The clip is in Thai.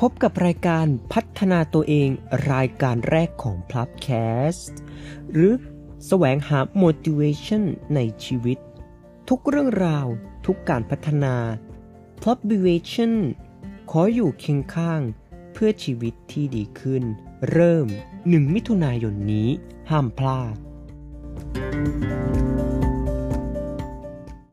พบกับรายการพัฒนาตัวเองรายการแรกของพลับแคสต์หรือแสวงหา motivation ในชีวิต ทุกเรื่องราวทุกการพัฒนา p l u b i v a t i o n ขออยู่เคียงข้าง เพื่อชีวิตที่ดีขึ้น เริ่ม 1 มิถุนายนนี้ห้ามพลาด